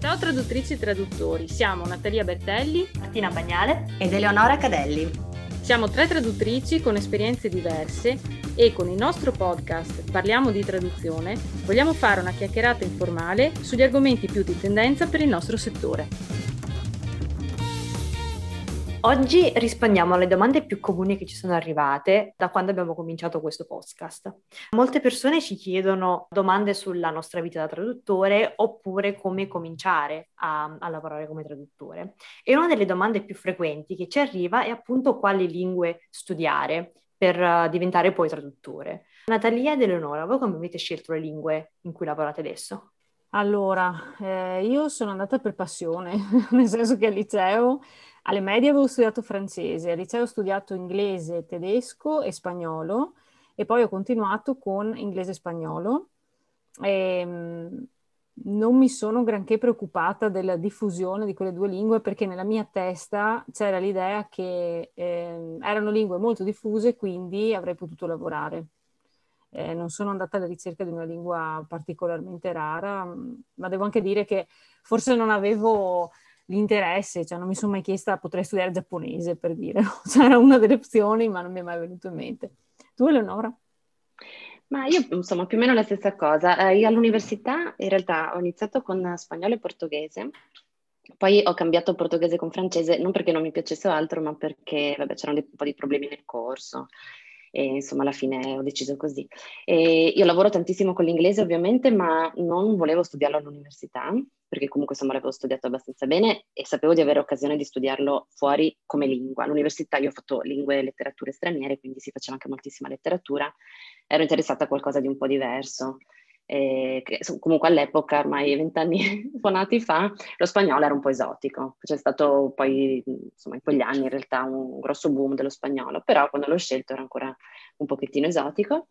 Ciao traduttrici e traduttori, siamo Natalia Bertelli, Martina Bagnale ed Eleonora Cadelli. Siamo tre traduttrici con esperienze diverse e con il nostro podcast Parliamo di traduzione vogliamo fare una chiacchierata informale sugli argomenti più di tendenza per il nostro settore. Oggi rispondiamo alle domande più comuni che ci sono arrivate da quando abbiamo cominciato questo podcast. Molte persone ci chiedono domande sulla nostra vita da traduttore oppure come cominciare a, a lavorare come traduttore. E una delle domande più frequenti che ci arriva è appunto quali lingue studiare per uh, diventare poi traduttore. Natalia ed Eleonora, voi come avete scelto le lingue in cui lavorate adesso? Allora, eh, io sono andata per passione, nel senso che al liceo alle medie avevo studiato francese, al liceo ho studiato inglese, tedesco e spagnolo e poi ho continuato con inglese e spagnolo. E, ehm, non mi sono granché preoccupata della diffusione di quelle due lingue perché nella mia testa c'era l'idea che eh, erano lingue molto diffuse, quindi avrei potuto lavorare. Eh, non sono andata alla ricerca di una lingua particolarmente rara, ma devo anche dire che forse non avevo l'interesse, cioè non mi sono mai chiesta potrei studiare giapponese per dire, cioè era una delle opzioni ma non mi è mai venuto in mente. Tu Eleonora? Ma io insomma più o meno la stessa cosa. Eh, io all'università in realtà ho iniziato con spagnolo e portoghese, poi ho cambiato portoghese con francese non perché non mi piacesse altro, ma perché vabbè, c'erano un po' di problemi nel corso e insomma alla fine ho deciso così. E io lavoro tantissimo con l'inglese ovviamente, ma non volevo studiarlo all'università, perché comunque insomma l'avevo studiato abbastanza bene e sapevo di avere occasione di studiarlo fuori come lingua. All'università io ho fatto lingue e letterature straniere, quindi si faceva anche moltissima letteratura, ero interessata a qualcosa di un po' diverso eh, che comunque all'epoca, ormai vent'anni suonati fa, lo spagnolo era un po' esotico. C'è stato poi, insomma, in quegli anni in realtà un grosso boom dello spagnolo, però quando l'ho scelto era ancora un pochettino esotico,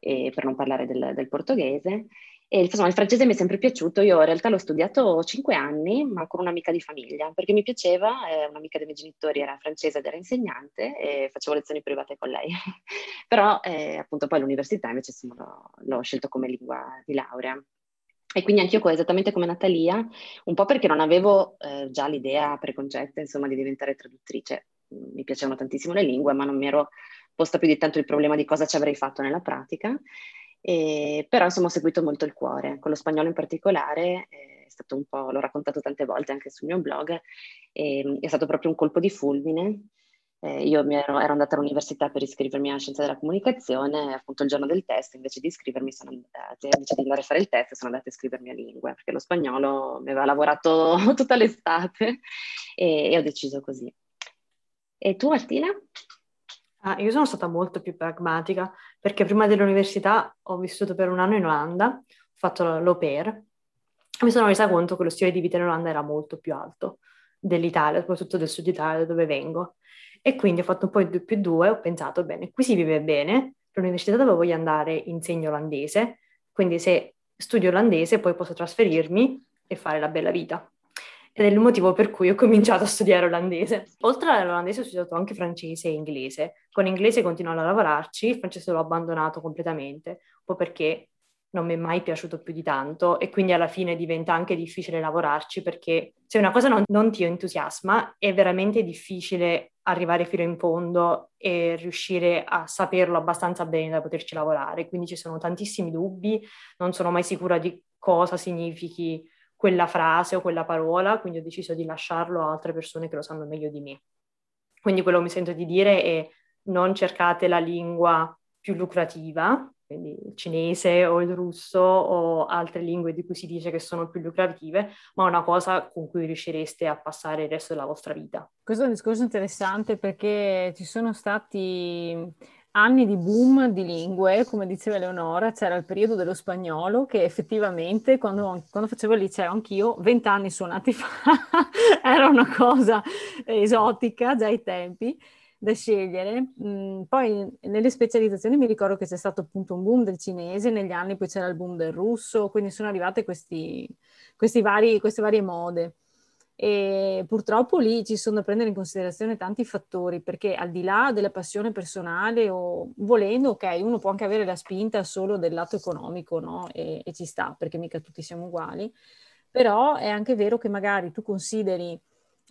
eh, per non parlare del, del portoghese. E insomma, il francese mi è sempre piaciuto, io in realtà l'ho studiato cinque anni, ma con un'amica di famiglia, perché mi piaceva, eh, un'amica dei miei genitori era francese ed era insegnante e facevo lezioni private con lei. Però eh, appunto poi all'università invece insomma, l'ho, l'ho scelto come lingua di laurea. E quindi anch'io esattamente come Natalia, un po' perché non avevo eh, già l'idea preconcetta insomma di diventare traduttrice. Mi piacevano tantissimo le lingue, ma non mi ero posta più di tanto il problema di cosa ci avrei fatto nella pratica. E, però insomma ho seguito molto il cuore, con lo spagnolo in particolare, eh, è stato un po', l'ho raccontato tante volte anche sul mio blog, e, è stato proprio un colpo di fulmine. Eh, io ero, ero, andata all'università per iscrivermi a scienza della comunicazione, appunto il giorno del test, invece di iscrivermi, sono andata, invece di andare a fare il test, sono andata a iscrivermi a lingue, perché lo spagnolo mi aveva lavorato tutta l'estate e, e ho deciso così. E tu Martina? Ah, io sono stata molto più pragmatica perché prima dell'università ho vissuto per un anno in Olanda, ho fatto l'au pair mi sono resa conto che lo stile di vita in Olanda era molto più alto dell'Italia, soprattutto del sud Italia da dove vengo. E quindi ho fatto un po' di 2 più 2 ho pensato, bene, qui si vive bene, l'università dove voglio andare insegno olandese, quindi se studio olandese poi posso trasferirmi e fare la bella vita ed è il motivo per cui ho cominciato a studiare olandese. Oltre all'olandese ho studiato anche francese e inglese. Con l'inglese continuo a lavorarci, il francese l'ho abbandonato completamente, un po' perché non mi è mai piaciuto più di tanto e quindi alla fine diventa anche difficile lavorarci perché se una cosa non, non ti entusiasma è veramente difficile arrivare fino in fondo e riuscire a saperlo abbastanza bene da poterci lavorare. Quindi ci sono tantissimi dubbi, non sono mai sicura di cosa significhi quella frase o quella parola, quindi ho deciso di lasciarlo a altre persone che lo sanno meglio di me. Quindi quello che mi sento di dire è non cercate la lingua più lucrativa, quindi il cinese o il russo o altre lingue di cui si dice che sono più lucrative, ma una cosa con cui riuscireste a passare il resto della vostra vita. Questo è un discorso interessante perché ci sono stati anni di boom di lingue, come diceva Eleonora, c'era il periodo dello spagnolo che effettivamente quando, quando facevo il liceo anch'io, vent'anni suonati fa, era una cosa esotica già ai tempi da scegliere. Mm, poi nelle specializzazioni mi ricordo che c'è stato appunto un boom del cinese, negli anni poi c'era il boom del russo, quindi sono arrivate questi, questi vari, queste varie mode. E purtroppo lì ci sono da prendere in considerazione tanti fattori, perché al di là della passione personale o volendo, ok, uno può anche avere la spinta solo del lato economico, no? E, e ci sta, perché mica tutti siamo uguali, però è anche vero che magari tu consideri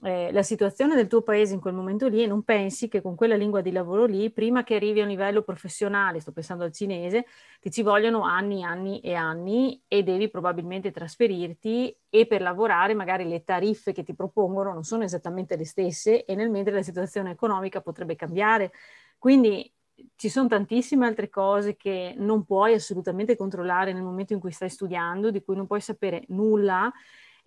eh, la situazione del tuo paese in quel momento lì e non pensi che con quella lingua di lavoro lì, prima che arrivi a un livello professionale, sto pensando al cinese, ti ci vogliono anni, anni e anni e devi probabilmente trasferirti e per lavorare magari le tariffe che ti propongono non sono esattamente le stesse e nel mentre la situazione economica potrebbe cambiare. Quindi ci sono tantissime altre cose che non puoi assolutamente controllare nel momento in cui stai studiando, di cui non puoi sapere nulla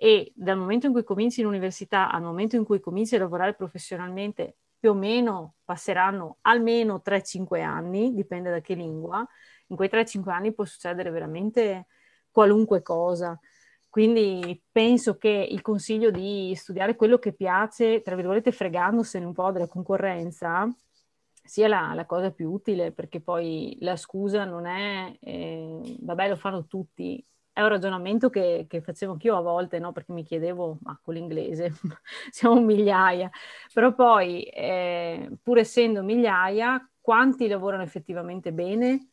e dal momento in cui cominci l'università al momento in cui cominci a lavorare professionalmente più o meno passeranno almeno 3-5 anni, dipende da che lingua, in quei 3-5 anni può succedere veramente qualunque cosa. Quindi penso che il consiglio di studiare quello che piace, tra virgolette fregandosene un po' della concorrenza, sia la, la, cosa più utile, perché poi la scusa non è, eh, vabbè lo fanno tutti, è un ragionamento che, che facevo anch'io a volte, no? perché mi chiedevo, ma con l'inglese siamo migliaia, però poi eh, pur essendo migliaia, quanti lavorano effettivamente bene?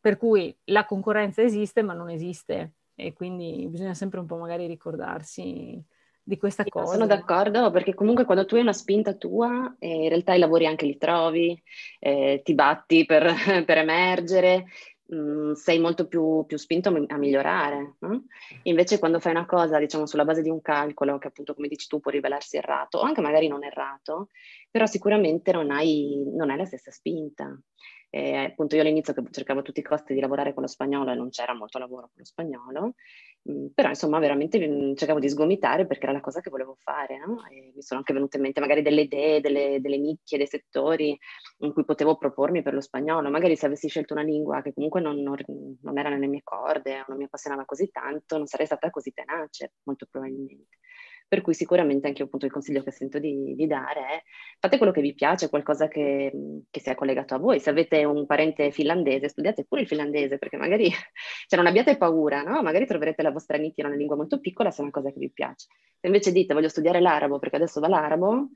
Per cui la concorrenza esiste, ma non esiste e quindi bisogna sempre un po' magari ricordarsi di questa sì, cosa. Sono d'accordo perché comunque quando tu hai una spinta tua, eh, in realtà i lavori anche li trovi, eh, ti batti per, per emergere mh, mm, sei molto più, più, spinto a migliorare. No? Invece quando fai una cosa, diciamo, sulla base di un calcolo, che appunto, come dici tu, può rivelarsi errato, o anche magari non errato, però sicuramente non hai, non hai la stessa spinta. E appunto io all'inizio cercavo a tutti i costi di lavorare con lo spagnolo e non c'era molto lavoro con lo spagnolo, però insomma veramente mh, cercavo di sgomitare perché era la cosa che volevo fare, no? mi sono anche venute in mente magari delle idee, delle, delle, nicchie, dei settori in cui potevo propormi per lo spagnolo, magari se avessi scelto una lingua che comunque non, non, non era nelle mie corde non mi appassionava così tanto, non sarei stata così tenace, molto probabilmente. Per cui sicuramente anche appunto il consiglio che sento di, di dare è fate quello che vi piace, qualcosa che, che, sia collegato a voi. Se avete un parente finlandese, studiate pure il finlandese, perché magari, cioè non abbiate paura, no? Magari troverete la vostra nicchia in una lingua molto piccola se è una cosa che vi piace. Se invece dite voglio studiare l'arabo perché adesso va l'arabo,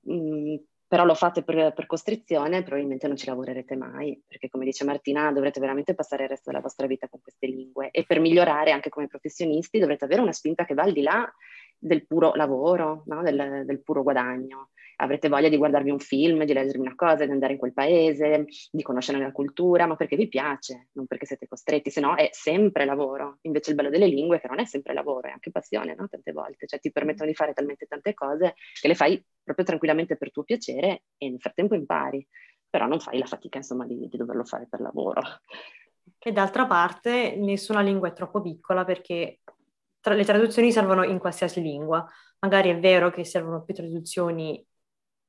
mh, mm, però lo fate per, per, costrizione, probabilmente non ci lavorerete mai, perché come dice Martina, dovrete veramente passare il resto della vostra vita con queste lingue e per migliorare anche come professionisti dovrete avere una spinta che va al di là del puro lavoro, no? del, del, puro guadagno. Avrete voglia di guardarvi un film, di leggervi una cosa, di andare in quel paese, di conoscere la cultura, ma perché vi piace, non perché siete costretti, se no è sempre lavoro. Invece il bello delle lingue è che non è sempre lavoro, è anche passione, no? tante volte, cioè ti permettono di fare talmente tante cose che le fai proprio tranquillamente per tuo piacere e nel frattempo impari, però non fai la fatica insomma di, di doverlo fare per lavoro. E d'altra parte nessuna lingua è troppo piccola perché tra- le traduzioni servono in qualsiasi lingua. Magari è vero che servono più traduzioni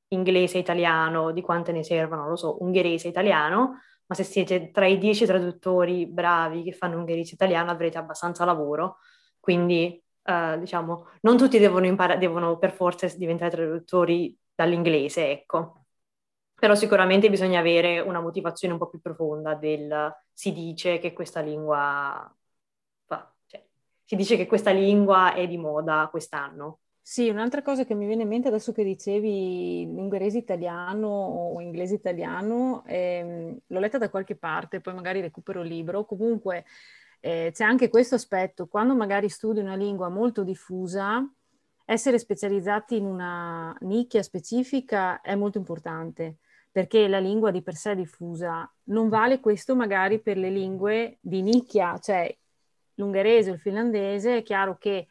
inglese-italiano di quante ne servono, lo so, ungherese-italiano, ma se siete tra i dieci traduttori bravi che fanno ungherese-italiano avrete abbastanza lavoro, quindi uh, diciamo non tutti devono, impara- devono per forza diventare traduttori dall'inglese, ecco. Però sicuramente bisogna avere una motivazione un po' più profonda del si dice che questa lingua si dice che questa lingua è di moda quest'anno. Sì, un'altra cosa che mi viene in mente adesso che dicevi ungherese italiano o inglese italiano, ehm, l'ho letta da qualche parte, poi magari recupero il libro, comunque eh, c'è anche questo aspetto, quando magari studi una lingua molto diffusa, essere specializzati in una nicchia specifica è molto importante perché la lingua di per sé è diffusa. Non vale questo magari per le lingue di nicchia, cioè l'ungherese o il finlandese, è chiaro che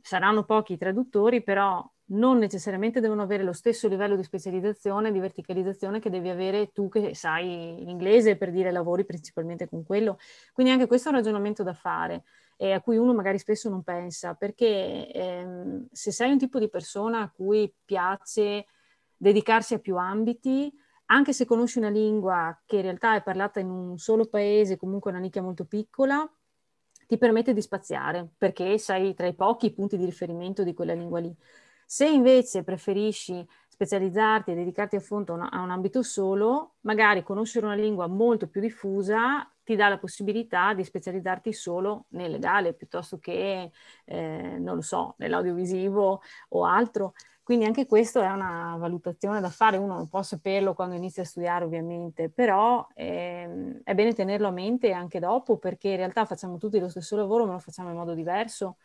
saranno pochi i traduttori, però non necessariamente devono avere lo stesso livello di specializzazione, di verticalizzazione che devi avere tu che sai l'inglese per dire lavori principalmente con quello. Quindi anche questo è un ragionamento da fare e a cui uno magari spesso non pensa, perché ehm, se sei un tipo di persona a cui piace dedicarsi a più ambiti, anche se conosci una lingua che in realtà è parlata in un solo paese, comunque una nicchia molto piccola, ti permette di spaziare perché sei tra i pochi punti di riferimento di quella lingua lì. Se invece preferisci specializzarti e dedicarti a fondo a un ambito solo, magari conoscere una lingua molto più diffusa ti dà la possibilità di specializzarti solo nel legale piuttosto che, eh, non lo so, nell'audiovisivo o altro. Quindi anche questo è una valutazione da fare, uno non può saperlo quando inizia a studiare ovviamente, però ehm, è bene tenerlo a mente anche dopo perché in realtà facciamo tutti lo stesso lavoro ma lo facciamo in modo diverso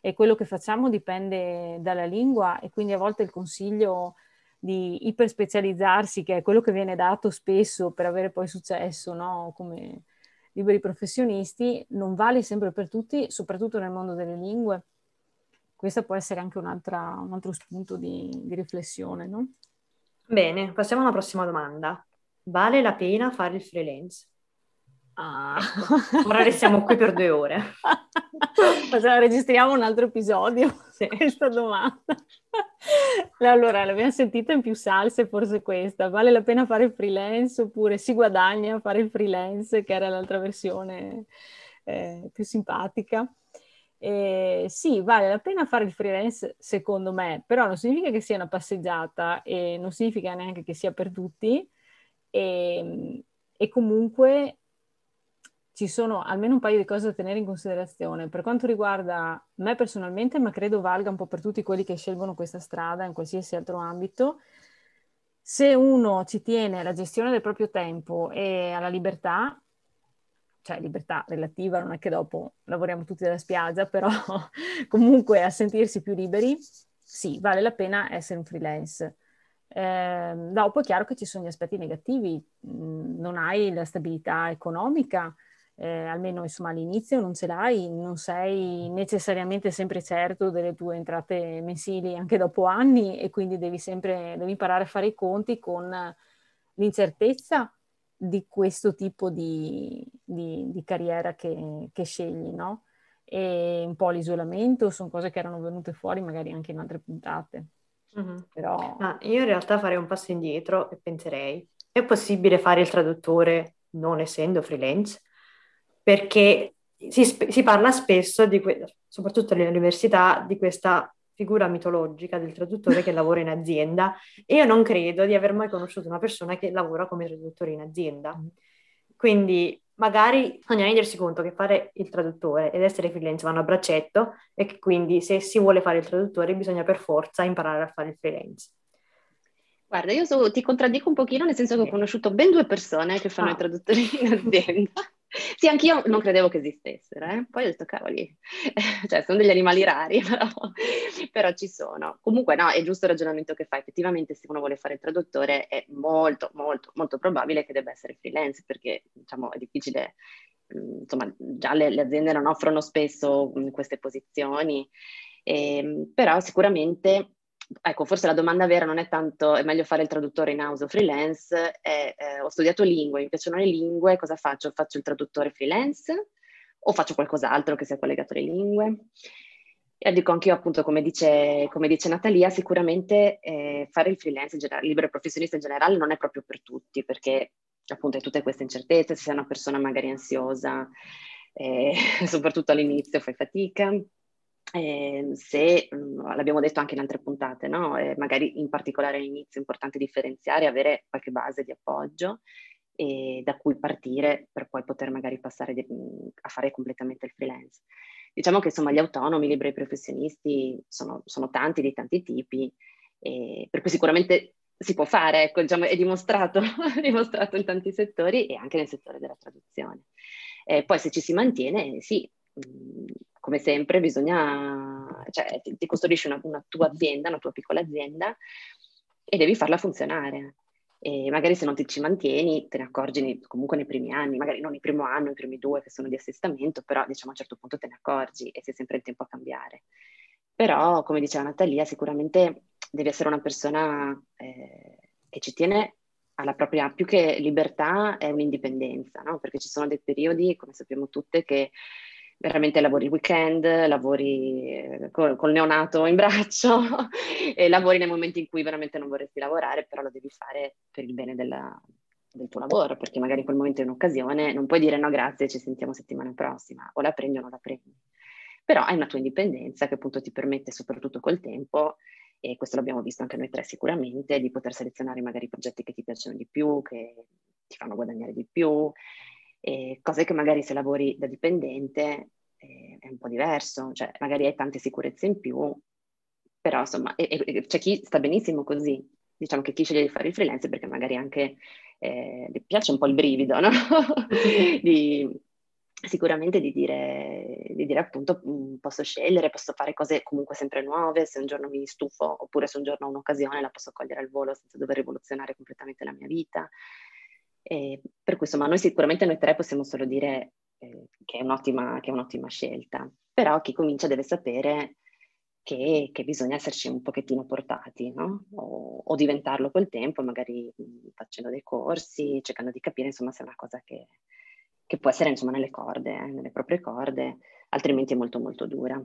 e quello che facciamo dipende dalla lingua e quindi a volte il consiglio di iperspecializzarsi, che è quello che viene dato spesso per avere poi successo, no? come liberi professionisti, non vale sempre per tutti, soprattutto nel mondo delle lingue questo può essere anche un altro spunto di, di riflessione, no? Bene, passiamo alla prossima domanda. Vale la pena fare il freelance? Ah. Ecco, ora restiamo qui per due ore. registriamo un altro episodio sì. questa domanda. Allora, l'abbiamo sentita in più salse, forse questa. Vale la pena fare il freelance oppure si guadagna a fare il freelance, che era l'altra versione eh, più simpatica? Eh, sì, vale la pena fare il freelance secondo me, però non significa che sia una passeggiata e non significa neanche che sia per tutti e, ehm, e comunque ci sono almeno un paio di cose da tenere in considerazione. Per quanto riguarda me personalmente, ma credo valga un po' per tutti quelli che scelgono questa strada in qualsiasi altro ambito, se uno ci tiene alla gestione del proprio tempo e alla libertà, cioè libertà relativa, non è che dopo lavoriamo tutti dalla spiaggia, però comunque a sentirsi più liberi, sì, vale la pena essere un freelance. Eh, dopo è chiaro che ci sono gli aspetti negativi, mm, non hai la stabilità economica, eh, almeno insomma all'inizio non ce l'hai, non sei necessariamente sempre certo delle tue entrate mensili anche dopo anni e quindi devi sempre devi imparare a fare i conti con l'incertezza di questo tipo di, di, di carriera che, che, scegli, no? E un po' l'isolamento sono cose che erano venute fuori magari anche in altre puntate. Mm-hmm. Però... Ah, io in realtà farei un passo indietro e penserei, è possibile fare il traduttore non essendo freelance? Perché si, si parla spesso, di que- soprattutto all'università, di questa figura mitologica del traduttore che lavora in azienda e io non credo di aver mai conosciuto una persona che lavora come traduttore in azienda. Mm. Quindi magari bisogna rendersi conto che fare il traduttore ed essere freelance vanno a braccetto e che quindi se si vuole fare il traduttore bisogna per forza imparare a fare il freelance. Guarda, io so, ti contraddico un pochino nel senso che ho conosciuto ben due persone che fanno ah. i traduttori in azienda. Sì, anch'io non credevo che esistessero, eh? poi ho detto cavoli, cioè sono degli animali rari, però, però, ci sono. Comunque no, è giusto il ragionamento che fa, effettivamente se uno vuole fare il traduttore è molto, molto, molto probabile che debba essere freelance, perché diciamo è difficile, mm, insomma già le, le aziende non offrono spesso mm, queste posizioni, eh, però sicuramente ecco, forse la domanda vera non è tanto è meglio fare il traduttore in house o freelance, è, eh, ho studiato lingue, mi piacciono le lingue, cosa faccio? Faccio il traduttore freelance o faccio qualcos'altro che sia collegato alle lingue? E dico anch'io appunto, come dice, come dice Natalia, sicuramente eh, fare il freelance in generale, libero professionista in generale non è proprio per tutti, perché appunto hai tutte queste incertezze, se sei una persona magari ansiosa, eh, soprattutto all'inizio fai fatica, eh, se, mhmm, l'abbiamo detto anche in altre puntate, no? eh, magari in particolare all'inizio è importante differenziare, avere qualche base di appoggio e da cui partire per poi poter magari passare di, mhmm, a fare completamente il freelance. Diciamo che insomma gli autonomi, i liberi professionisti sono, sono tanti di tanti tipi, eh, per cui sicuramente si può fare, ecco, diciamo, è dimostrato, dimostrato in tanti settori e anche nel settore della traduzione. Eh, poi se ci si mantiene, sì, mhmm, come sempre bisogna, cioè ti, ti costruisci una, una, tua azienda, una tua piccola azienda e devi farla funzionare. E magari se non ti ci mantieni, te ne accorgi comunque nei primi anni, magari non il primo anno, i primi due che sono di assestamento, però diciamo a un certo punto te ne accorgi e sei sempre il tempo a cambiare. Però, come diceva Natalia, sicuramente devi essere una persona eh, che ci tiene alla propria, più che libertà, è un'indipendenza, no? Perché ci sono dei periodi, come sappiamo tutte, che veramente lavori il weekend, lavori eh, col, col neonato in braccio e lavori nei momenti in cui veramente non vorresti lavorare, però lo devi fare per il bene della, del tuo lavoro, perché magari in quel momento è un'occasione, non puoi dire no grazie, ci sentiamo settimana prossima, o la prendi o non la prendi. Però hai una tua indipendenza che appunto ti permette, soprattutto col tempo, e questo l'abbiamo visto anche noi tre sicuramente, di poter selezionare magari i progetti che ti piacciono di più, che ti fanno guadagnare di più, eh, cose che magari se lavori da dipendente eh, è un po' diverso, cioè magari hai tante sicurezze in più, però insomma e, e, c'è chi sta benissimo così, diciamo che chi sceglie di fare il freelance perché magari anche eh, piace un po' il brivido, no? di, sicuramente di dire, di dire appunto mm, posso scegliere, posso fare cose comunque sempre nuove, se un giorno mi stufo oppure se un giorno ho un'occasione la posso cogliere al volo senza dover rivoluzionare completamente la mia vita. E per cui insomma noi sicuramente noi tre possiamo solo dire eh, che, è che, è un'ottima, scelta, però chi comincia deve sapere che, che bisogna esserci un pochettino portati, no? o, o, diventarlo col tempo, magari mh, facendo dei corsi, cercando di capire insomma se è una cosa che, che può essere insomma nelle corde, eh, nelle proprie corde, altrimenti è molto molto dura.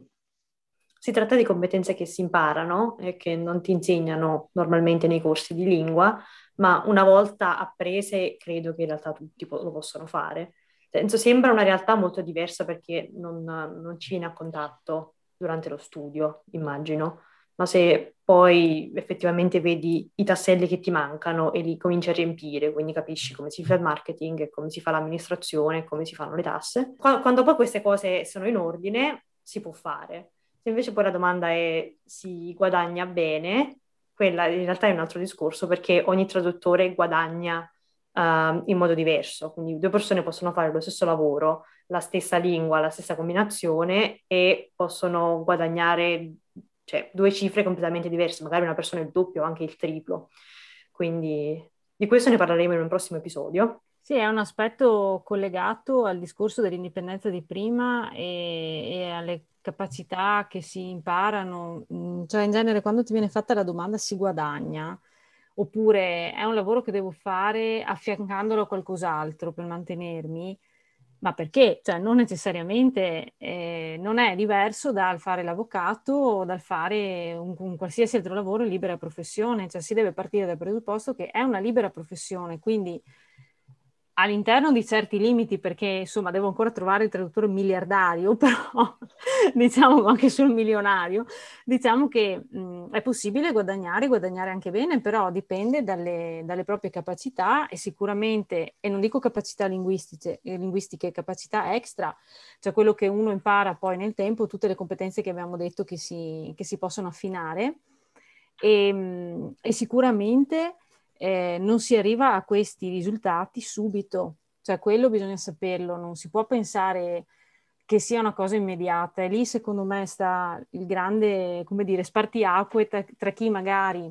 Si tratta di competenze che si imparano e che non ti insegnano normalmente nei corsi di lingua, ma una volta apprese credo che in realtà tutti lo possano fare. Penso sembra una realtà molto diversa perché non, non ci viene a contatto durante lo studio, immagino ma se poi effettivamente vedi i tasselli che ti mancano e li cominci a riempire, quindi capisci come si fa il marketing, come si fa l'amministrazione, come si fanno le tasse, quando, quando poi queste cose sono in ordine, si può fare. Se invece poi la domanda è si guadagna bene, quella in realtà è un altro discorso perché ogni traduttore guadagna uh, in modo diverso, quindi due persone possono fare lo stesso lavoro, la stessa lingua, la stessa combinazione e possono guadagnare cioè due cifre completamente diverse, magari una persona il doppio o anche il triplo. Quindi di questo ne parleremo in un prossimo episodio. Sì, è un aspetto collegato al discorso dell'indipendenza di prima e, e alle capacità che si imparano, mm, cioè in genere quando ti viene fatta la domanda si guadagna, oppure è un lavoro che devo fare affiancandolo a qualcos'altro per mantenermi, ma perché? Cioè, non necessariamente eh, non è diverso dal fare l'avvocato o dal fare un, un, qualsiasi altro lavoro libera professione, cioè si deve partire dal presupposto che è una libera professione, quindi all'interno di certi limiti, perché insomma devo ancora trovare il traduttore miliardario, però diciamo anche sul milionario, diciamo che mh, è possibile guadagnare, guadagnare anche bene, però dipende dalle, dalle, proprie capacità e sicuramente, e non dico capacità linguistiche, eh, linguistiche, capacità extra, cioè quello che uno impara poi nel tempo, tutte le competenze che abbiamo detto che si, che si possono affinare. E, e sicuramente eh, non si arriva a questi risultati subito, cioè quello bisogna saperlo, non si può pensare che sia una cosa immediata e lì secondo me sta il grande, come dire, spartiacque tra, tra chi magari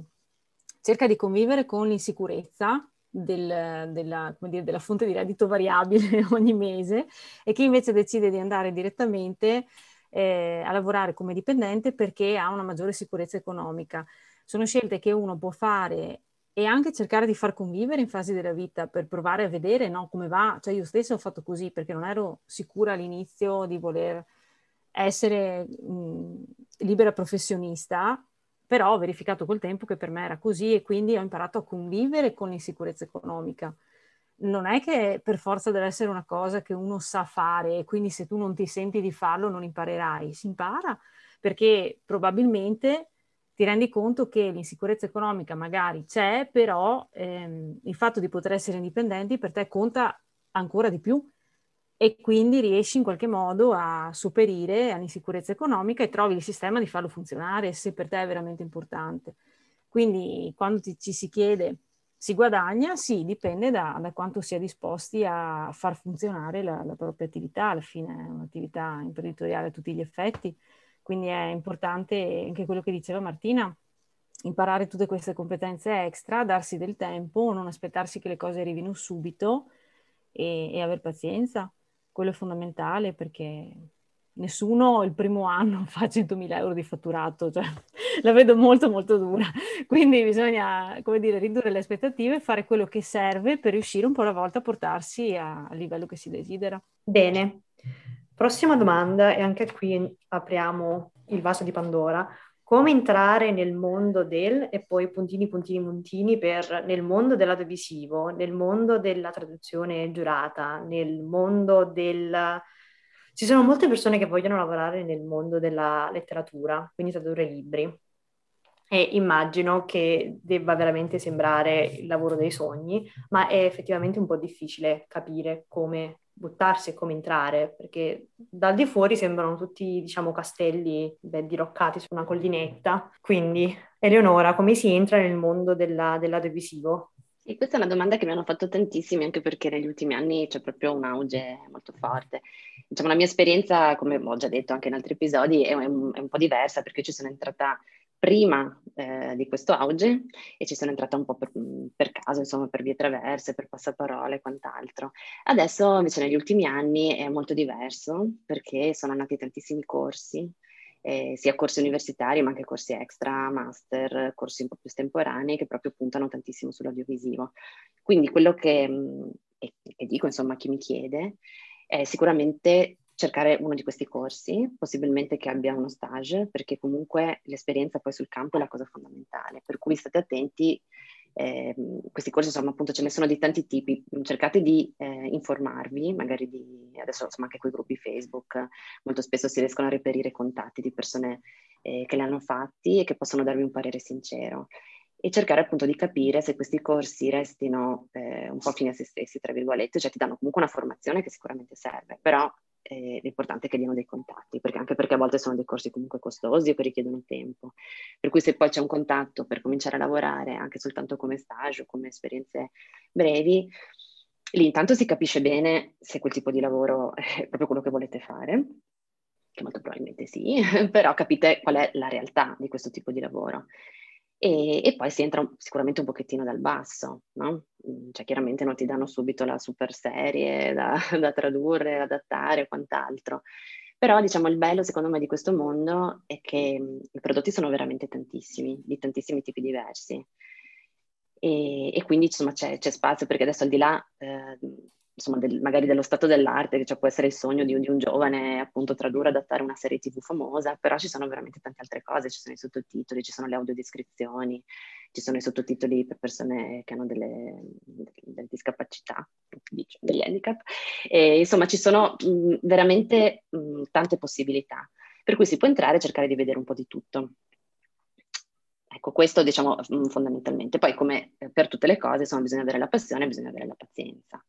cerca di convivere con l'insicurezza del, della, dire, della, fonte di reddito variabile ogni mese e chi invece decide di andare direttamente eh, a lavorare come dipendente perché ha una maggiore sicurezza economica. Sono scelte che uno può fare e anche cercare di far convivere in fasi della vita per provare a vedere no, come va. Cioè io stessa ho fatto così perché non ero sicura all'inizio di voler essere mh, libera professionista, però ho verificato col tempo che per me era così e quindi ho imparato a convivere con l'insicurezza economica. Non è che per forza deve essere una cosa che uno sa fare e quindi se tu non ti senti di farlo non imparerai, si impara perché probabilmente ti rendi conto che l'insicurezza economica magari c'è, però ehm, il fatto di poter essere indipendenti per te conta ancora di più e quindi riesci in qualche modo a sopperire all'insicurezza economica e trovi il sistema di farlo funzionare se per te è veramente importante. Quindi quando ti, ci si chiede si guadagna, sì, dipende da, da, quanto si è disposti a far funzionare la, la propria attività, alla fine è un'attività imprenditoriale a tutti gli effetti quindi è importante anche quello che diceva Martina, imparare tutte queste competenze extra, darsi del tempo, non aspettarsi che le cose arrivino subito e, e aver pazienza. Quello è fondamentale perché nessuno il primo anno fa 100.000 euro di fatturato, cioè la vedo molto molto dura. Quindi bisogna, come dire, ridurre le aspettative e fare quello che serve per riuscire un po' alla volta a portarsi al livello che si desidera. Bene. Prossima domanda, e anche qui apriamo il vaso di Pandora. Come entrare nel mondo del, e poi puntini, puntini, puntini, per nel mondo dell'audiovisivo, nel mondo della traduzione giurata, nel mondo del... Ci sono molte persone che vogliono lavorare nel mondo della letteratura, quindi tradurre libri. E immagino che debba veramente sembrare il lavoro dei sogni, ma è effettivamente un po' difficile capire come buttarsi e come entrare, perché dal di fuori sembrano tutti, diciamo, castelli beh, diroccati su una collinetta. Quindi, Eleonora, come si entra nel mondo della, dell'audiovisivo? E questa è una domanda che mi hanno fatto tantissimi, anche perché negli ultimi anni c'è proprio un auge molto forte. Diciamo, la mia esperienza, come ho già detto anche in altri episodi, è un, è un po' diversa perché ci sono entrata prima eh, di questo auge e ci sono entrata un po' per, per, caso, insomma, per vie traverse, per passaparole e quant'altro. Adesso invece negli ultimi anni è molto diverso perché sono nati tantissimi corsi, eh, sia corsi universitari ma anche corsi extra, master, corsi un po' più estemporanei che proprio puntano tantissimo sull'audiovisivo. Quindi quello che, che dico insomma a chi mi chiede è sicuramente cercare uno di questi corsi, possibilmente che abbia uno stage, perché comunque l'esperienza poi sul campo è la cosa fondamentale. Per cui state attenti, eh, questi corsi insomma appunto ce ne sono di tanti tipi, cercate di eh, informarvi, magari di, adesso insomma anche con i gruppi Facebook, molto spesso si riescono a reperire contatti di persone eh, che li hanno fatti e che possono darvi un parere sincero e cercare appunto di capire se questi corsi restino eh, un po' fine a se stessi, tra virgolette, cioè ti danno comunque una formazione che sicuramente serve, però eh, l'importante è che diano dei contatti, perché anche perché a volte sono dei corsi comunque costosi o che richiedono tempo. Per cui se poi c'è un contatto per cominciare a lavorare anche soltanto come stage o come esperienze brevi, lì intanto si capisce bene se quel tipo di lavoro è proprio quello che volete fare, che molto probabilmente sì, però capite qual è la realtà di questo tipo di lavoro. E, e, poi si entra sicuramente un pochettino dal basso, no? Mm, cioè chiaramente non ti danno subito la super serie da, da tradurre, adattare e quant'altro. Però diciamo il bello secondo me di questo mondo è che mm, i prodotti sono veramente tantissimi, di tantissimi tipi diversi. E, e quindi insomma c'è, c'è, spazio perché adesso al di là eh, insomma, del, magari dello stato dell'arte, che cioè può essere il sogno di, di, un giovane appunto tradurre, adattare una serie tv famosa, però ci sono veramente tante altre cose, ci sono i sottotitoli, ci sono le audiodescrizioni, ci sono i sottotitoli per persone che hanno delle, delle discapacità, degli handicap, e, insomma ci sono mh, veramente mh, tante possibilità, per cui si può entrare e cercare di vedere un po' di tutto. Ecco, questo diciamo fondamentalmente. Poi come per tutte le cose, insomma, bisogna avere la passione, bisogna avere la pazienza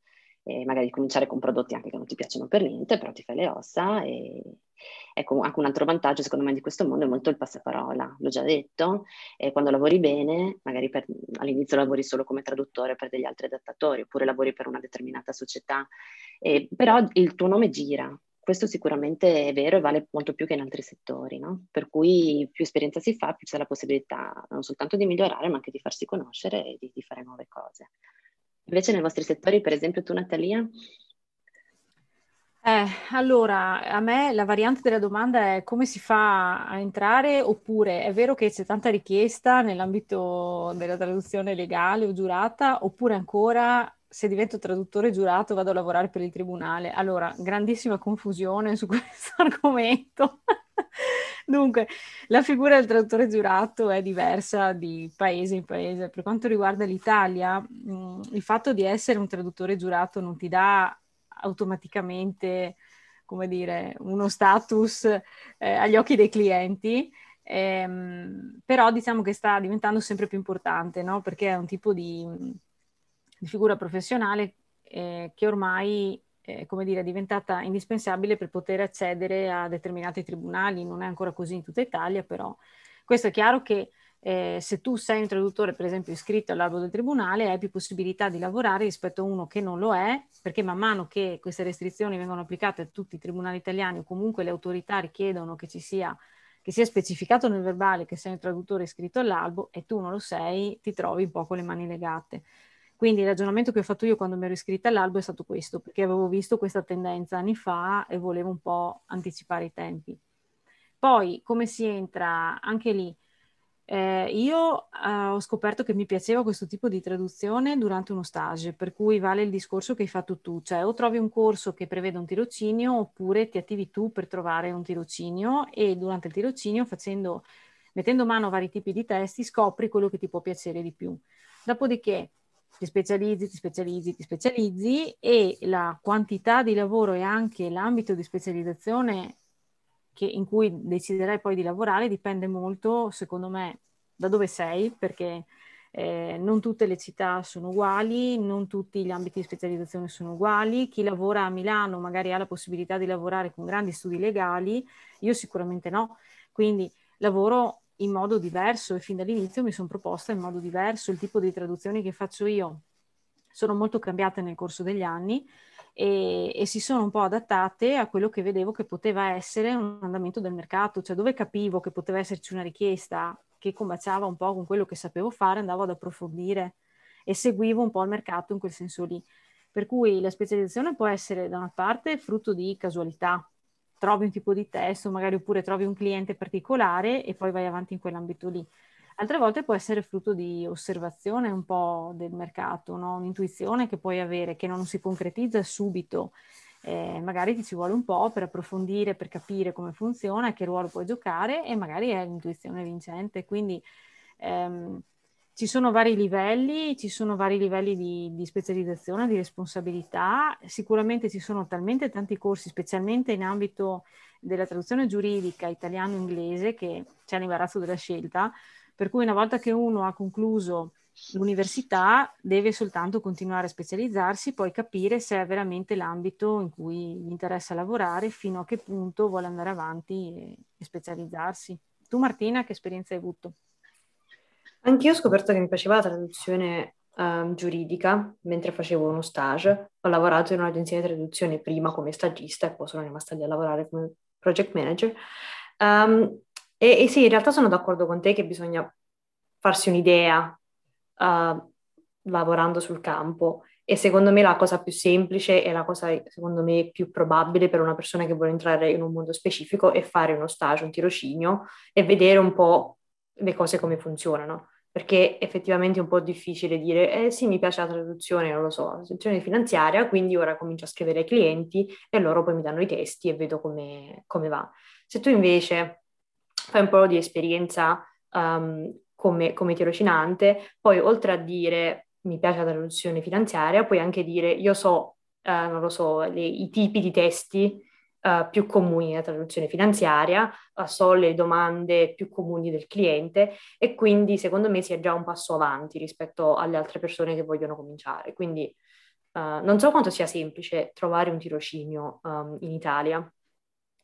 e magari cominciare con prodotti anche che non ti piacciono per niente, però ti fai le ossa e ecco anche un altro vantaggio secondo me di questo mondo è molto il passaparola, l'ho già detto, e quando lavori bene, magari per, all'inizio lavori solo come traduttore per degli altri adattatori oppure lavori per una determinata società, eh, però il tuo nome gira, questo sicuramente è vero e vale molto più che in altri settori, no? Per cui più esperienza si fa, più c'è la possibilità non soltanto di migliorare, ma anche di farsi conoscere e di, di fare nuove cose. Invece nei vostri settori, per esempio tu Natalia? Eh, allora, a me la variante della domanda è come si fa a entrare oppure è vero che c'è tanta richiesta nell'ambito della traduzione legale o giurata oppure ancora se divento traduttore giurato vado a lavorare per il tribunale. Allora, grandissima confusione su questo argomento. Dunque, la figura del traduttore giurato è diversa di paese in paese. Per quanto riguarda l'Italia, mh, il fatto di essere un traduttore giurato non ti dà automaticamente, come dire, uno status eh, agli occhi dei clienti, ehm, però diciamo che sta diventando sempre più importante, no? Perché è un tipo di, di figura professionale eh, che ormai eh, come dire, è diventata indispensabile per poter accedere a determinati tribunali, non è ancora così in tutta Italia, però questo è chiaro che eh, se tu sei un traduttore, per esempio, iscritto all'albo del tribunale, hai più possibilità di lavorare rispetto a uno che non lo è, perché man mano che queste restrizioni vengono applicate a tutti i tribunali italiani o comunque le autorità richiedono che ci sia che sia specificato nel verbale che sei un traduttore iscritto all'albo e tu non lo sei, ti trovi un po' con le mani legate. Quindi il ragionamento che ho fatto io quando mi ero iscritta all'albo è stato questo, perché avevo visto questa tendenza anni fa e volevo un po' anticipare i tempi. Poi, come si entra anche lì? Eh, io eh, ho scoperto che mi piaceva questo tipo di traduzione durante uno stage, per cui vale il discorso che hai fatto tu, cioè o trovi un corso che prevede un tirocinio oppure ti attivi tu per trovare un tirocinio e durante il tirocinio facendo, mettendo mano a vari tipi di testi scopri quello che ti può piacere di più. Dopodiché ti specializzi, ti specializzi, ti specializzi e la quantità di lavoro e anche l'ambito di specializzazione che, in cui deciderai poi di lavorare dipende molto, secondo me, da dove sei, perché Eh, non tutte le città sono uguali, non tutti gli ambiti di specializzazione sono uguali. Chi lavora a Milano magari ha la possibilità di lavorare con grandi studi legali, io sicuramente no. Quindi lavoro in modo diverso e fin dall'inizio mi sono proposta in modo diverso. Il tipo di traduzioni che faccio io sono molto cambiate nel corso degli anni e, e, si sono un po' adattate a quello che vedevo che poteva essere un andamento del mercato, cioè dove capivo che poteva esserci una richiesta che combaciava un po' con quello che sapevo fare, andavo ad approfondire e seguivo un po' il mercato in quel senso lì. Per cui la specializzazione può essere da una parte frutto di casualità, trovi un tipo di testo, magari oppure trovi un cliente particolare e poi vai avanti in quell'ambito lì. Altre volte può essere frutto di osservazione un po' del mercato, no? un'intuizione che puoi avere che non si concretizza subito, eh, magari ti ci vuole un po' per approfondire, per capire come funziona, che ruolo puoi giocare e magari è l'intuizione vincente. Quindi ehm, ci sono vari livelli, ci sono vari livelli di, di, specializzazione, di responsabilità, sicuramente ci sono talmente tanti corsi, specialmente in ambito della traduzione giuridica italiano-inglese, che c'è l'imbarazzo della scelta, per cui una volta che uno ha concluso l'università deve soltanto continuare a specializzarsi, poi capire se è veramente l'ambito in cui gli interessa lavorare, fino a che punto vuole andare avanti e, e specializzarsi. Tu Martina, che esperienza hai avuto? Anch'io ho scoperto che mi piaceva la traduzione um, giuridica mentre facevo uno stage. Ho lavorato in un'agenzia di traduzione prima come stagista e poi sono rimasta lì a lavorare come project manager. Um, e, e, sì, in realtà sono d'accordo con te che bisogna farsi un'idea uh, lavorando sul campo e secondo me la cosa più semplice e la cosa secondo me più probabile per una persona che vuole entrare in un mondo specifico è fare uno stage, un tirocinio e vedere un po' le cose come funzionano. Perché effettivamente è un po' difficile dire, eh sì, mi piace la traduzione, non lo so, la traduzione finanziaria, quindi ora comincio a scrivere ai clienti e loro poi mi danno i testi e vedo come, come va. Se tu invece fai un po' di esperienza um, come, come tirocinante, poi oltre a dire mi piace la traduzione finanziaria, puoi anche dire io so, uh, non lo so, le, i tipi di testi uh, più comuni nella traduzione finanziaria, uh, so le domande più comuni del cliente e quindi secondo me si è già un passo avanti rispetto alle altre persone che vogliono cominciare. Quindi non so quanto sia semplice trovare un tirocinio um, in Italia,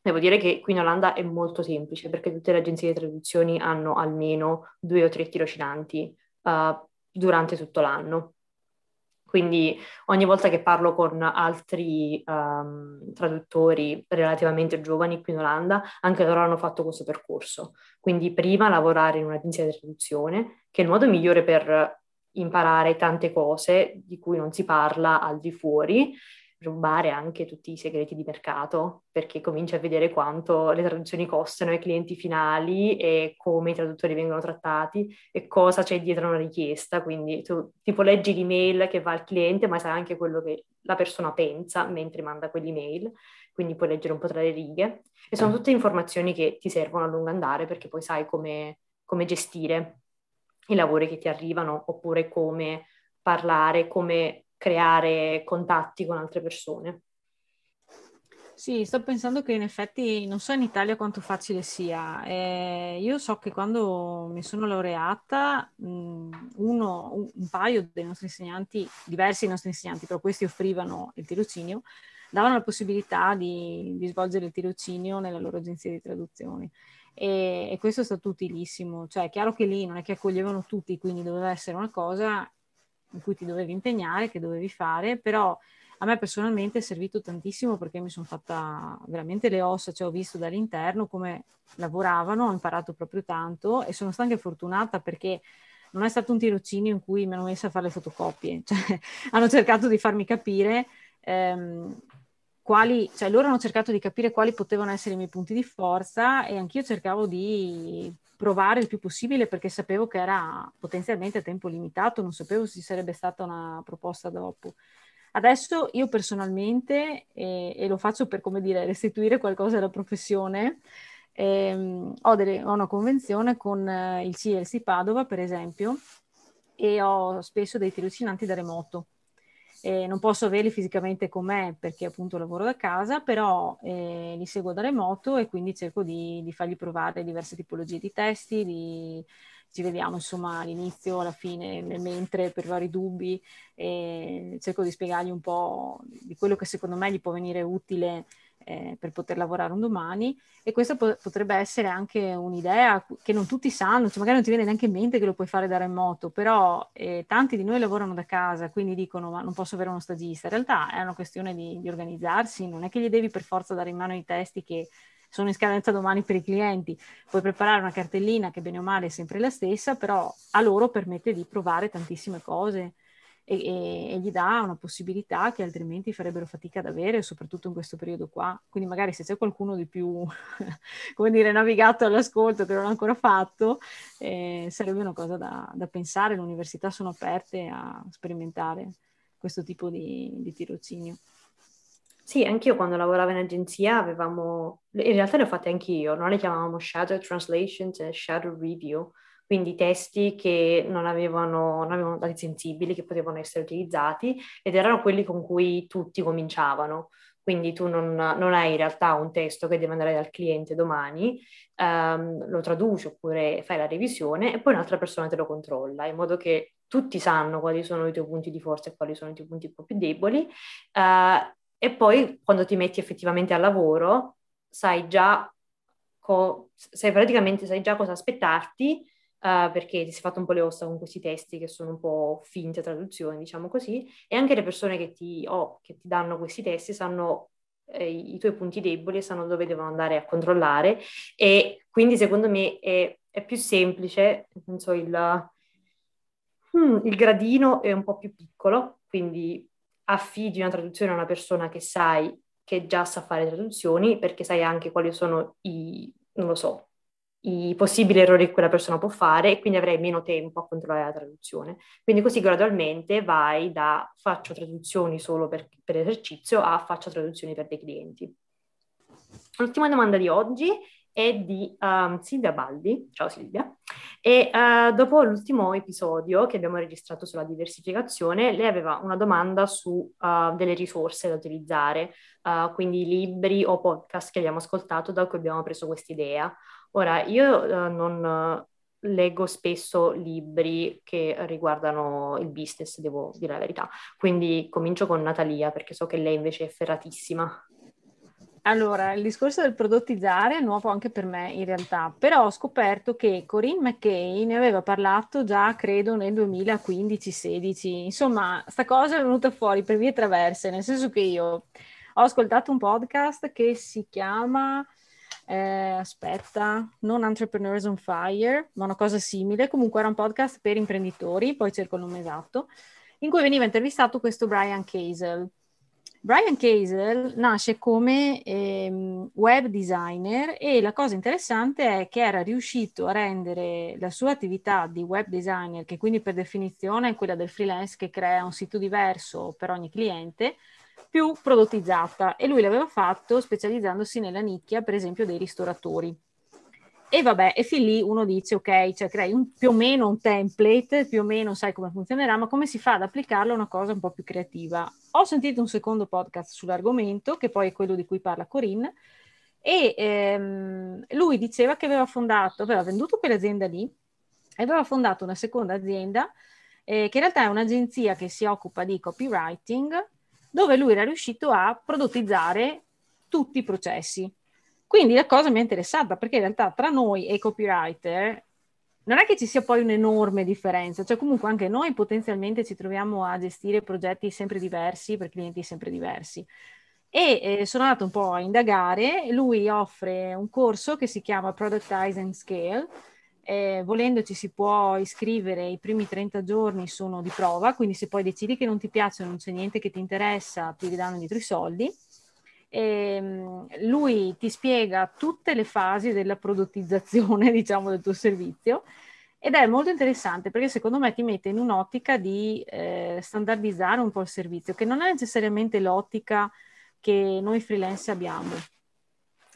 Devo dire che qui in Olanda è molto semplice perché tutte le agenzie di traduzioni hanno almeno due o tre tirocinanti uh, durante tutto l'anno. Quindi ogni volta che parlo con altri um, traduttori relativamente giovani qui in Olanda, anche loro hanno fatto questo percorso. Quindi prima lavorare in un'agenzia di traduzione, che è il modo migliore per imparare tante cose di cui non si parla al di fuori, rubare anche tutti i segreti di mercato, perché cominci a vedere quanto le traduzioni costano ai clienti finali e come i traduttori vengono trattati e cosa c'è dietro una richiesta. Quindi tu tipo leggi l'email che va al cliente, ma sai anche quello che la persona pensa mentre manda quell'email, quindi puoi leggere un po' tra le righe. E sono tutte informazioni che ti servono a lungo andare perché poi sai come, come gestire i lavori che ti arrivano oppure come parlare, come creare contatti con altre persone. Sì, sto pensando che in effetti non so in Italia quanto facile sia. Eh, io so che quando mi sono laureata, mh, uno, un, un, paio dei nostri insegnanti, diversi dei nostri insegnanti, però questi offrivano il tirocinio, davano la possibilità di, di svolgere il tirocinio nella loro agenzia di traduzioni. E, e, questo è stato utilissimo. Cioè, è chiaro che lì non è che accoglievano tutti, quindi doveva essere una cosa in cui ti dovevi impegnare, che dovevi fare, però a me personalmente è servito tantissimo perché mi sono fatta veramente le ossa, cioè ho visto dall'interno come lavoravano, ho imparato proprio tanto e sono stata anche fortunata perché non è stato un tirocinio in cui mi hanno messo a fare le fotocopie, cioè hanno cercato di farmi capire ehm, quali, cioè loro hanno cercato di capire quali potevano essere i miei punti di forza e anch'io cercavo di provare il più possibile perché sapevo che era potenzialmente a tempo limitato, non sapevo se ci sarebbe stata una proposta dopo. Adesso io personalmente, e, e lo faccio per, come dire, restituire qualcosa alla professione, ehm, ho, delle, ho, una convenzione con eh, il CLC Padova, per esempio, e ho spesso dei tirocinanti da remoto eh, non posso averli fisicamente con me perché appunto lavoro da casa, però eh, li seguo da remoto e quindi cerco di, di, fargli provare diverse tipologie di testi, di ci vediamo insomma all'inizio, alla fine, nel mentre per vari dubbi e cerco di spiegargli un po' di quello che secondo me gli può venire utile eh, per poter lavorare un domani. E questa po- potrebbe essere anche un'idea che non tutti sanno, cioè magari non ti viene neanche in mente che lo puoi fare da remoto, però eh, tanti di noi lavorano da casa, quindi dicono ma non posso avere uno stagista, in realtà è una questione di, di organizzarsi, non è che gli devi per forza dare in mano i testi che sono in scadenza domani per i clienti, puoi preparare una cartellina che bene o male è sempre la stessa, però a loro permette di provare tantissime cose e, e, e, gli dà una possibilità che altrimenti farebbero fatica ad avere, soprattutto in questo periodo qua. Quindi magari se c'è qualcuno di più, come dire, navigato all'ascolto che non l'ha ancora fatto, eh, sarebbe una cosa da, da, pensare. Le università sono aperte a sperimentare questo tipo di, di tirocinio. Sì, anch'io quando lavoravo in agenzia avevamo, in realtà le ho fatte anch'io, noi le chiamavamo shadow translations e shadow review, quindi testi che non avevano, non avevano dati sensibili, che potevano essere utilizzati ed erano quelli con cui tutti cominciavano. Quindi tu non, non hai in realtà un testo che deve andare dal cliente domani, um, lo traduci oppure fai la revisione e poi un'altra persona te lo controlla, in modo che tutti sanno quali sono i tuoi punti di forza e quali sono i tuoi punti un po' più deboli. Uh, e poi quando ti metti effettivamente al lavoro, sai già, co- sai praticamente sai già cosa aspettarti uh, perché ti sei fatto un po' le ossa con questi testi che sono un po' finte traduzioni, diciamo così, e anche le persone che ti, oh, che ti danno questi testi sanno eh, i tuoi punti deboli e sanno dove devono andare a controllare e quindi secondo me è, è più semplice, penso il, hmm, il gradino è un po' più piccolo, quindi affidi una traduzione a una persona che sai che già sa fare traduzioni perché sai anche quali sono i, non lo so, i possibili errori che quella persona può fare e quindi avrai meno tempo a controllare la traduzione. Quindi così gradualmente vai da faccio traduzioni solo per, per esercizio a faccio traduzioni per dei clienti. L'ultima domanda di oggi è di um, Silvia Baldi. Ciao Silvia. E uh, dopo l'ultimo episodio che abbiamo registrato sulla diversificazione, lei aveva una domanda su uh, delle risorse da utilizzare, uh, quindi libri o podcast che abbiamo ascoltato da cui abbiamo preso quest'idea. Ora, io uh, non uh, leggo spesso libri che riguardano il business, devo dire la verità, quindi comincio con Natalia perché so che lei invece è ferratissima. Allora, il discorso del prodottizzare è nuovo anche per me in realtà, però ho scoperto che Corinne McKay ne aveva parlato già, credo, nel 2015-16. Insomma, sta cosa è venuta fuori per vie traverse, nel senso che io ho ascoltato un podcast che si chiama eh, aspetta, non Entrepreneurs on Fire, ma una cosa simile, comunque era un podcast per imprenditori, poi cerco il nome esatto, in cui veniva intervistato questo Brian Casel. Brian Casel nasce come ehm, web designer e la cosa interessante è che era riuscito a rendere la sua attività di web designer, che quindi per definizione è quella del freelance che crea un sito diverso per ogni cliente, più prodottizzata e lui l'aveva fatto specializzandosi nella nicchia, per esempio, dei ristoratori. E vabbè, e fin lì uno dice, ok, cioè crei un, più o meno un template, più o meno sai come funzionerà, ma come si fa ad applicarlo a una cosa un po' più creativa? Ho sentito un secondo podcast sull'argomento, che poi è quello di cui parla Corinne, e ehm, lui diceva che aveva fondato, aveva venduto quell'azienda lì, e aveva fondato una seconda azienda, eh, che in realtà è un'agenzia che si occupa di copywriting, dove lui era riuscito a prodottizzare tutti i processi. Quindi la cosa mi è interessata perché in realtà tra noi e i copywriter non è che ci sia poi un'enorme differenza, cioè comunque anche noi potenzialmente ci troviamo a gestire progetti sempre diversi per clienti sempre diversi. E eh, sono andata un po' a indagare, lui offre un corso che si chiama Productize and Scale, eh, volendoci si può iscrivere, i primi 30 giorni sono di prova, quindi se poi decidi che non ti piace, non c'è niente che ti interessa, ti ridanno dietro i soldi. E, ehm, lui ti spiega tutte le fasi della prodottizzazione, diciamo, del tuo servizio ed è molto interessante perché secondo me ti mette in un'ottica di eh, standardizzare un po' il servizio, che non è necessariamente l'ottica che noi freelance abbiamo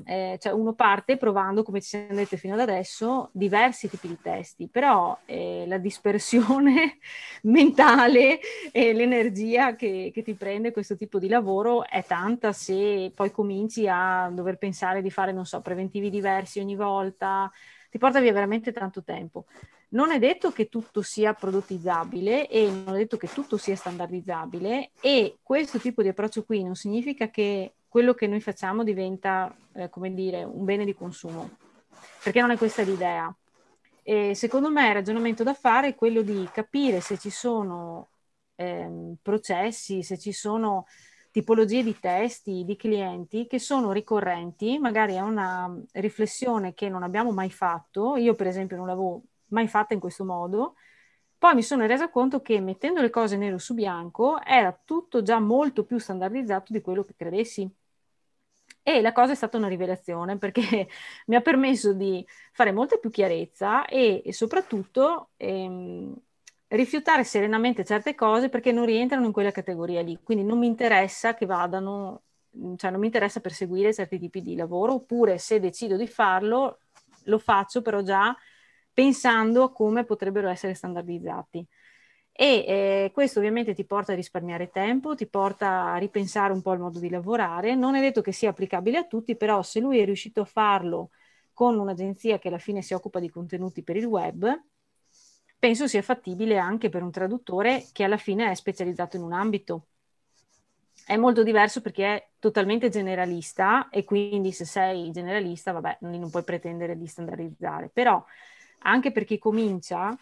eh, cioè uno parte provando, come ci siamo detti fino ad adesso, diversi tipi di testi, però eh, la dispersione mentale e l'energia che, che, ti prende questo tipo di lavoro è tanta se poi cominci a dover pensare di fare, non so, preventivi diversi ogni volta, ti porta via veramente tanto tempo. non è detto che tutto sia prodottizzabile e non è detto che tutto sia standardizzabile e questo tipo di approccio qui non significa che quello che noi facciamo diventa, eh, come dire, un bene di consumo, perché non è questa l'idea. E secondo me il ragionamento da fare è quello di capire se ci sono ehm, processi, se ci sono tipologie di testi, di clienti che sono ricorrenti, magari è una riflessione che non abbiamo mai fatto, io per esempio non l'avevo mai fatta in questo modo, poi mi sono resa conto che mettendo le cose nero su bianco era tutto già molto più standardizzato di quello che credessi. E la cosa è stata una rivelazione perché mi ha permesso di fare molta più chiarezza e, e soprattutto ehm, rifiutare serenamente certe cose perché non rientrano in quella categoria lì. Quindi non mi interessa che vadano, cioè non mi interessa perseguire certi tipi di lavoro, oppure se decido di farlo, lo faccio però già pensando a come potrebbero essere standardizzati. E eh, questo ovviamente ti porta a risparmiare tempo, ti porta a ripensare un po' il modo di lavorare. Non è detto che sia applicabile a tutti, però se lui è riuscito a farlo con un'agenzia che alla fine si occupa di contenuti per il web, penso sia fattibile anche per un traduttore che alla fine è specializzato in un ambito. È molto diverso perché è totalmente generalista e quindi se sei generalista, vabbè, non puoi pretendere di standardizzare, però anche per chi comincia,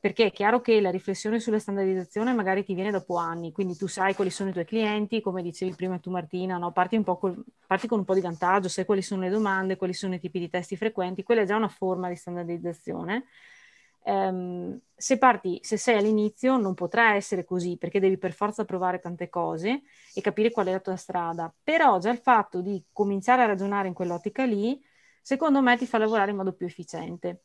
perché è chiaro che la riflessione sulla standardizzazione magari ti viene dopo anni, quindi tu sai quali sono i tuoi clienti, come dicevi prima tu Martina, no? parti, col, parti, con un po' di vantaggio, sai quali sono le domande, quali sono i tipi di testi frequenti, quella è già una forma di standardizzazione Um, se parti, se sei all'inizio, non potrà essere così perché devi per forza provare tante cose e capire qual è la tua strada. Però già il fatto di cominciare a ragionare in quell'ottica lì, secondo me ti fa lavorare in modo più efficiente.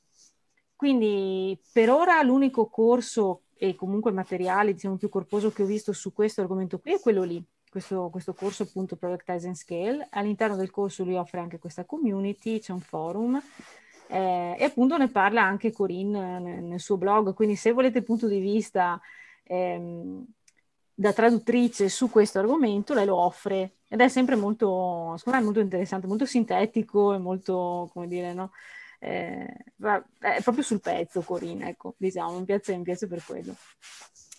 Quindi per ora l'unico corso e comunque materiale diciamo più corposo che ho visto su questo argomento qui è quello lì, questo, questo corso appunto Productize and Scale. All'interno del corso lui offre anche questa community, c'è un forum eh, e appunto ne parla anche Corinne nel, suo blog, quindi se volete punto di vista ehm, da traduttrice su questo argomento, lei lo offre ed è sempre molto, secondo me, molto interessante, molto sintetico e molto, come dire, no? Eh, è proprio sul pezzo Corinne, ecco, diciamo, mi piace, mi piace per quello.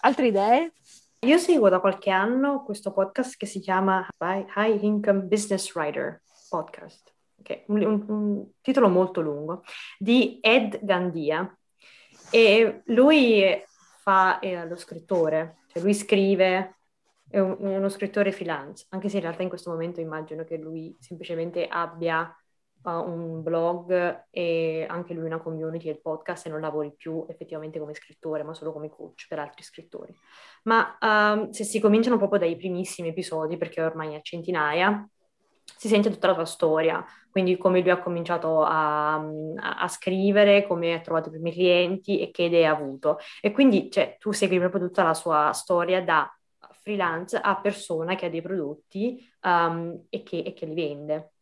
Altre idee? Io seguo da qualche anno questo podcast che si chiama High Income Business Writer Podcast che un, un, un titolo molto lungo, di Ed Gandia. E lui fa eh, lo scrittore, cioè lui scrive, è, un, è uno scrittore freelance, anche se in realtà in questo momento immagino che lui semplicemente abbia uh, un blog e anche lui una community e il podcast e non lavori più effettivamente come scrittore, ma solo come coach per altri scrittori. Ma um, se si cominciano proprio dai primissimi episodi, perché ormai a centinaia, si sente tutta la tua storia, quindi come lui ha cominciato a, a, scrivere, come ha trovato i primi clienti e che idee ha avuto. E quindi cioè, tu segui proprio tutta la sua storia da freelance a persona che ha dei prodotti um, e, che, e, che, li vende.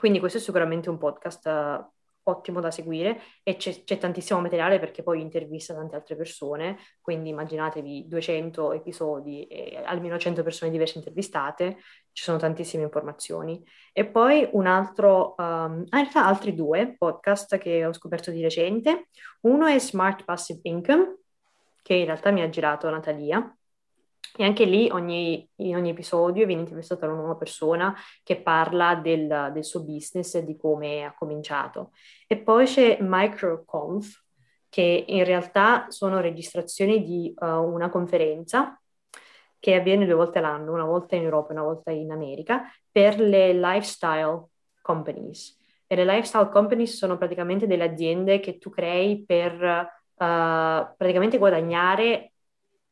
Quindi questo è sicuramente un podcast uh, ottimo da seguire e c'è, c'è, tantissimo materiale perché poi intervista tante altre persone, quindi immaginatevi 200 episodi e almeno 100 persone diverse intervistate, ci sono tantissime informazioni. E poi un altro, um, in realtà altri due podcast che ho scoperto di recente, uno è Smart Passive Income, che in realtà mi ha girato Natalia, e anche lì ogni, in ogni episodio viene intervistata una nuova persona che parla del, del, suo business e di come ha cominciato. E poi c'è MicroConf, che in realtà sono registrazioni di uh, una conferenza che avviene due volte l'anno, una volta in Europa e una volta in America, per le lifestyle companies. E le lifestyle companies sono praticamente delle aziende che tu crei per uh, praticamente guadagnare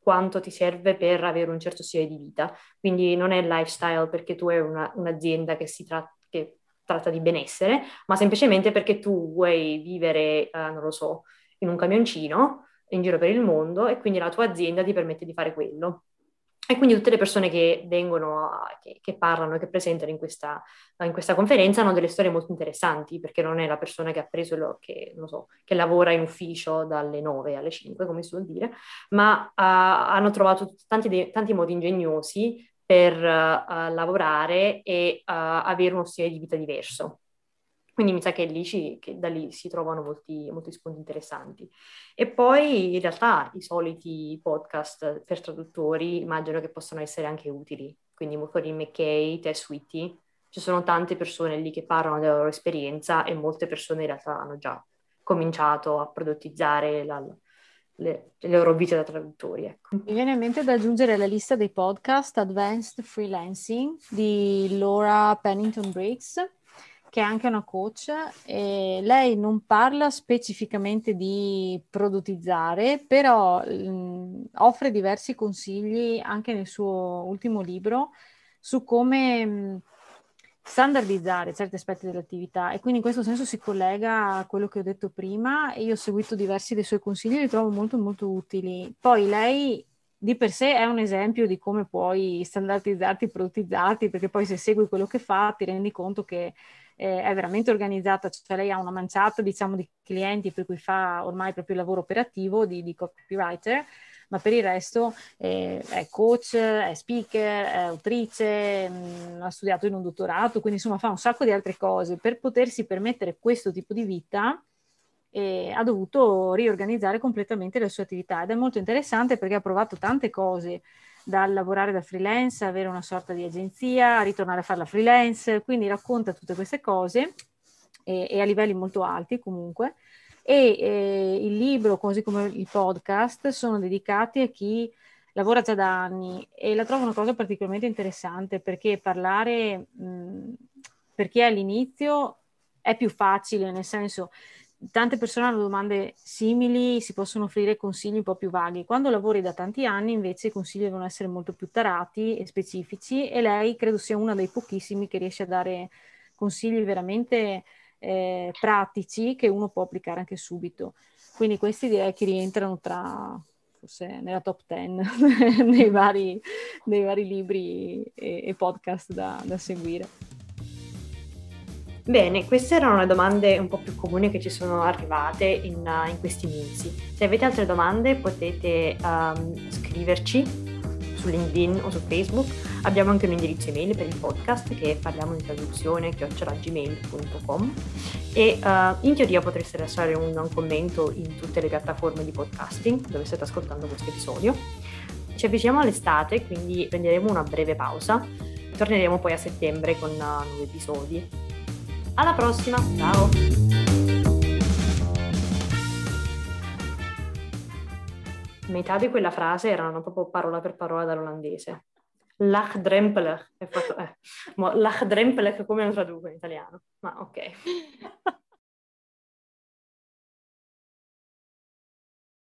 quanto ti serve per avere un certo stile di vita. Quindi non è lifestyle perché tu hai una, un'azienda che si tratta che tratta di benessere, ma semplicemente perché tu vuoi vivere, uh, non lo so, in un camioncino in giro per il mondo e quindi la tua azienda ti permette di fare quello. E quindi tutte le persone che vengono, che, che parlano che presentano in questa, in questa, conferenza hanno delle storie molto interessanti, perché non è la persona che ha preso, lo, che, so, che lavora in ufficio dalle 9 alle 5, come si vuol dire, ma uh, hanno trovato tanti, tanti, modi ingegnosi per uh, lavorare e uh, avere uno stile di vita diverso. Quindi mi sa che, lì ci, che da lì si trovano molti, molti, spunti interessanti. E poi in realtà i soliti podcast per traduttori immagino che possano essere anche utili. Quindi Corinne McKay, Tess Whitty, ci sono tante persone lì che parlano della loro esperienza e molte persone in realtà hanno già cominciato a prodottizzare la, le, le, loro vite da traduttori. Ecco. Mi viene in mente da aggiungere alla lista dei podcast Advanced Freelancing di Laura Pennington Briggs che è anche una coach, e lei non parla specificamente di produttizzare, però mh, offre diversi consigli anche nel suo ultimo libro su come mh, standardizzare certi aspetti dell'attività e quindi in questo senso si collega a quello che ho detto prima e io ho seguito diversi dei suoi consigli e li trovo molto molto utili. Poi lei di per sé è un esempio di come puoi standardizzarti, produttizzarti, perché poi se segui quello che fa ti rendi conto che eh, è veramente organizzata, cioè lei ha una manciata diciamo di clienti per cui fa ormai proprio il lavoro operativo di, di copywriter, ma per il resto eh, è coach, è speaker, è autrice, mh, mm, ha studiato in un dottorato, quindi insomma fa un sacco di altre cose. Per potersi permettere questo tipo di vita eh, ha dovuto riorganizzare completamente le sue attività ed è molto interessante perché ha provato tante cose dal lavorare da freelance, avere una sorta di agenzia, ritornare a fare la freelance, quindi racconta tutte queste cose e, e a livelli molto alti comunque. E eh, il libro, così come il podcast, sono dedicati a chi lavora già da anni e la trovo una cosa particolarmente interessante perché parlare mh, per chi è all'inizio è più facile, nel senso tante persone hanno domande simili, si possono offrire consigli un po' più vaghi. Quando lavori da tanti anni invece i consigli devono essere molto più tarati e specifici e lei credo sia una dei pochissimi che riesce a dare consigli veramente eh, pratici che uno può applicare anche subito. Quindi questi direi che rientrano tra forse nella top 10 nei, vari, nei vari libri e, e podcast da, da seguire. Bene, queste erano le domande un po' più comuni che ci sono arrivate in, uh, in questi mesi. Se avete altre domande potete um, scriverci su LinkedIn o su Facebook. Abbiamo anche un indirizzo email per il podcast che parliamo di traduzione chiocciolagmail.com e uh, in teoria potreste lasciare un, un commento in tutte le piattaforme di podcasting dove state ascoltando questo episodio. Ci avviciniamo all'estate, quindi prenderemo una breve pausa. Torneremo poi a settembre con uh, nuovi episodi alla prossima, ciao! Metà di quella frase erano proprio parola per parola dall'olandese. Lach drempelig. Eh, Lach drempelig come lo traduco in italiano? Ma ok.